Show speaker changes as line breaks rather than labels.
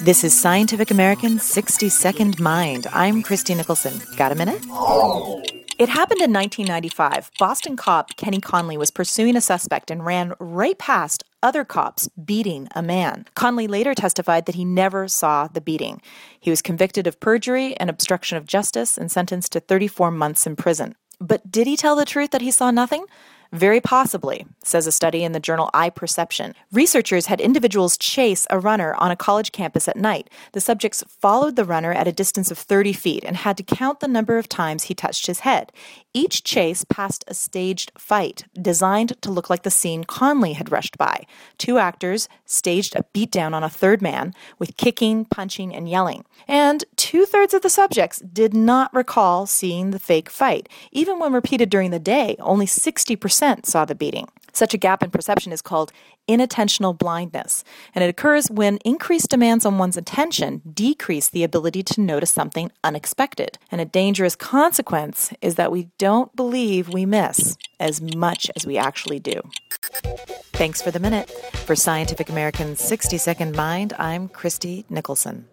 This is Scientific American 60 Second Mind. I'm Christie Nicholson. Got a minute? It happened in 1995. Boston cop Kenny Conley was pursuing a suspect and ran right past other cops beating a man. Conley later testified that he never saw the beating. He was convicted of perjury and obstruction of justice and sentenced to 34 months in prison. But did he tell the truth that he saw nothing? Very possibly, says a study in the journal i-Perception. Researchers had individuals chase a runner on a college campus at night. The subjects followed the runner at a distance of 30 feet and had to count the number of times he touched his head. Each chase passed a staged fight designed to look like the scene Conley had rushed by. Two actors staged a beatdown on a third man with kicking, punching, and yelling. And two thirds of the subjects did not recall seeing the fake fight. Even when repeated during the day, only 60% saw the beating. Such a gap in perception is called inattentional blindness, and it occurs when increased demands on one's attention decrease the ability to notice something unexpected. And a dangerous consequence is that we don't believe we miss as much as we actually do. Thanks for the minute. For Scientific American's 60 Second Mind, I'm Christie Nicholson.